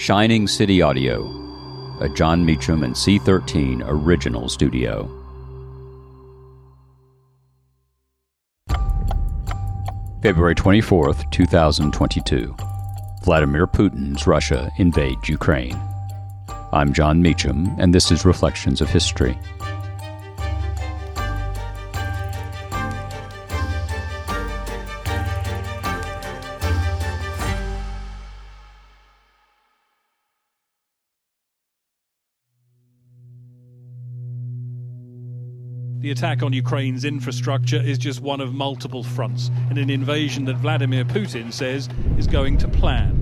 Shining City Audio, a Jon Meacham and C13 original studio. February 24th, 2022. Vladimir Putin's Russia invades Ukraine. I'm Jon Meacham, and this is Reflections of History. The attack on Ukraine's infrastructure is just one of multiple fronts in an invasion that Vladimir Putin says is going to plan.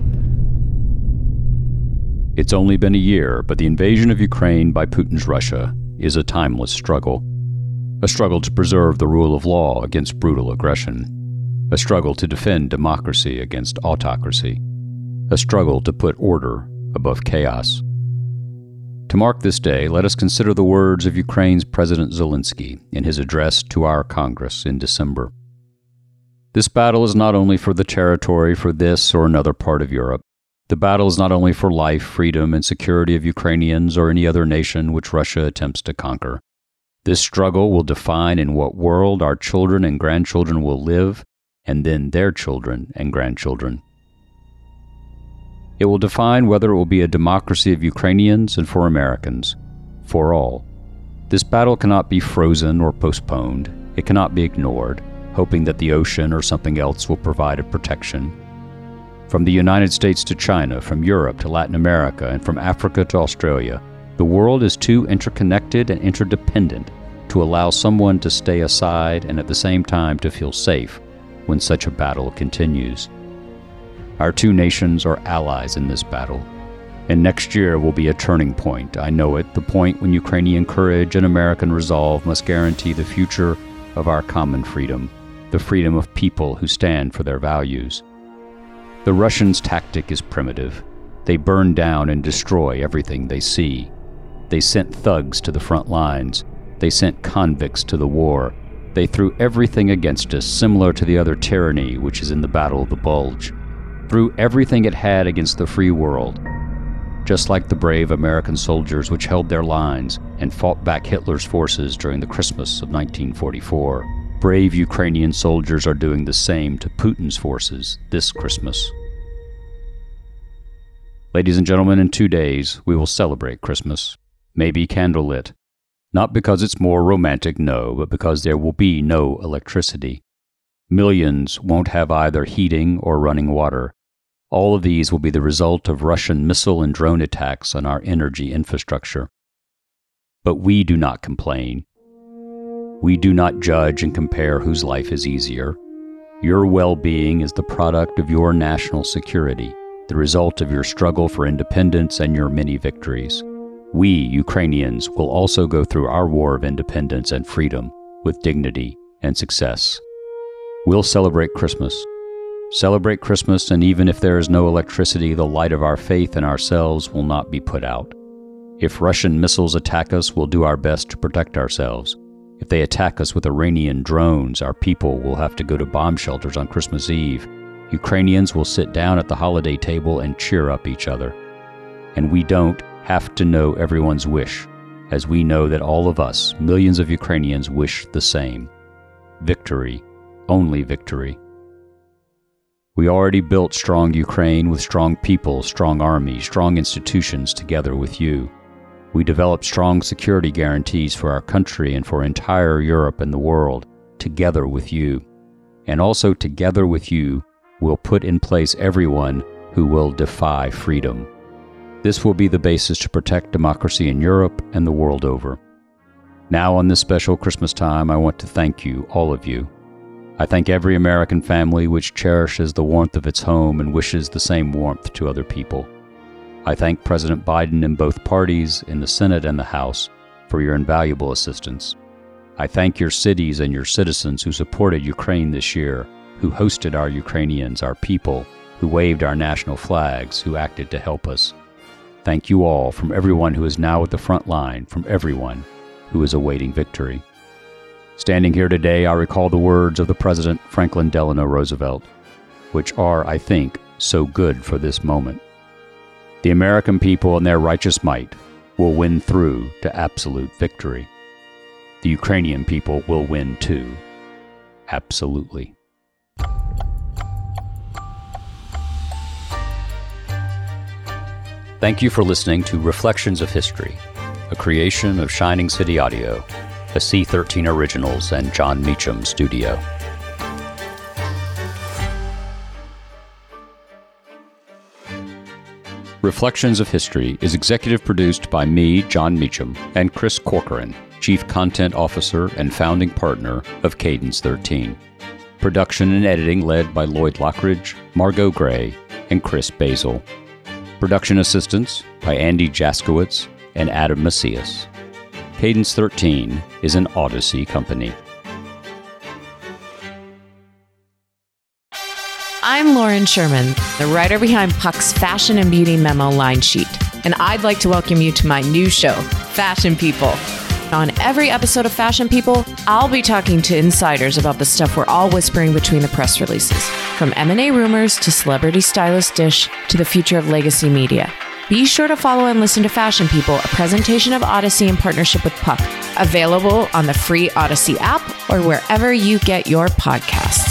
It's only been a year, but the invasion of Ukraine by Putin's Russia is a timeless struggle. A struggle to preserve the rule of law against brutal aggression. A struggle to defend democracy against autocracy. A struggle to put order above chaos. To mark this day, let us consider the words of Ukraine's President Zelensky in his address to our Congress in December. This battle is not only for the territory for this or another part of Europe. The battle is not only for life, freedom, and security of Ukrainians or any other nation which Russia attempts to conquer. This struggle will define in what world our children and grandchildren will live, and then their children and grandchildren. It will define whether it will be a democracy of Ukrainians and for Americans, for all. This battle cannot be frozen or postponed. It cannot be ignored, hoping that the ocean or something else will provide a protection. From the United States to China, from Europe to Latin America, and from Africa to Australia, the world is too interconnected and interdependent to allow someone to stay aside and at the same time to feel safe when such a battle continues. Our two nations are allies in this battle. And next year will be a turning point. I know it, the point when Ukrainian courage and American resolve must guarantee the future of our common freedom, the freedom of people who stand for their values. The Russians' tactic is primitive. They burn down and destroy everything they see. They sent thugs to the front lines. They sent convicts to the war. They threw everything against us, similar to the other tyranny which is in the Battle of the Bulge threw everything it had against the free world, just like the brave American soldiers which held their lines and fought back Hitler's forces during the Christmas of 1944. Brave Ukrainian soldiers are doing the same to Putin's forces this Christmas. Ladies and gentlemen, in two days we will celebrate Christmas, maybe candlelit. Not because it's more romantic, no, but because there will be no electricity. Millions won't have either heating or running water. All of these will be the result of Russian missile and drone attacks on our energy infrastructure. But we do not complain. We do not judge and compare whose life is easier. Your well being is the product of your national security, the result of your struggle for independence and your many victories. We, Ukrainians, will also go through our war of independence and freedom with dignity and success. We'll celebrate Christmas Celebrate Christmas, and even if there is no electricity, the light of our faith in ourselves will not be put out. If Russian missiles attack us, we'll do our best to protect ourselves. If they attack us with Iranian drones, our people will have to go to bomb shelters on Christmas Eve. Ukrainians will sit down at the holiday table and cheer up each other. And we don't have to know everyone's wish, as we know that all of us, millions of Ukrainians, wish the same victory, only victory. We already built strong Ukraine with strong people, strong army, strong institutions together with you. We developed strong security guarantees for our country and for entire Europe and the world, together with you. And also together with you, we'll put in place everyone who will defy freedom. This will be the basis to protect democracy in Europe and the world over. Now, on this special Christmas time, I want to thank you, all of you, I thank every American family which cherishes the warmth of its home and wishes the same warmth to other people. I thank President Biden and both parties, in the Senate and the House, for your invaluable assistance. I thank your cities and your citizens who supported Ukraine this year, who hosted our Ukrainians, our people, who waved our national flags, who acted to help us. Thank you all from everyone who is now at the front line, from everyone who is awaiting victory. Standing here today, I recall the words of the President Franklin Delano Roosevelt, which are, I think, so good for this moment. The American people and their righteous might will win through to absolute victory. The Ukrainian people will win too. Absolutely. Thank you for listening to Reflections of History, a creation of Shining City Audio, a C13 Originals and Jon Meacham studio. Reflections of History is executive produced by me, Jon Meacham, and Chris Corcoran, Chief Content Officer and founding partner of Cadence 13. Production and editing led by Lloyd Lockridge, Margot Gray, and Chris Basil. Production assistance by Andy Jaskowitz and Adam Macias. Cadence 13 is an Odyssey company. I'm Lauren Sherman, the writer behind Puck's Fashion and Beauty Memo line sheet, and I'd like to welcome you to my new show, Fashion People. On every episode of Fashion People, I'll be talking to insiders about the stuff we're all whispering between the press releases, from M&A rumors to celebrity stylist dish to the future of legacy media. Be sure to follow and listen to Fashion People, a presentation of Odyssey in partnership with Puck, available on the free Odyssey app or wherever you get your podcasts.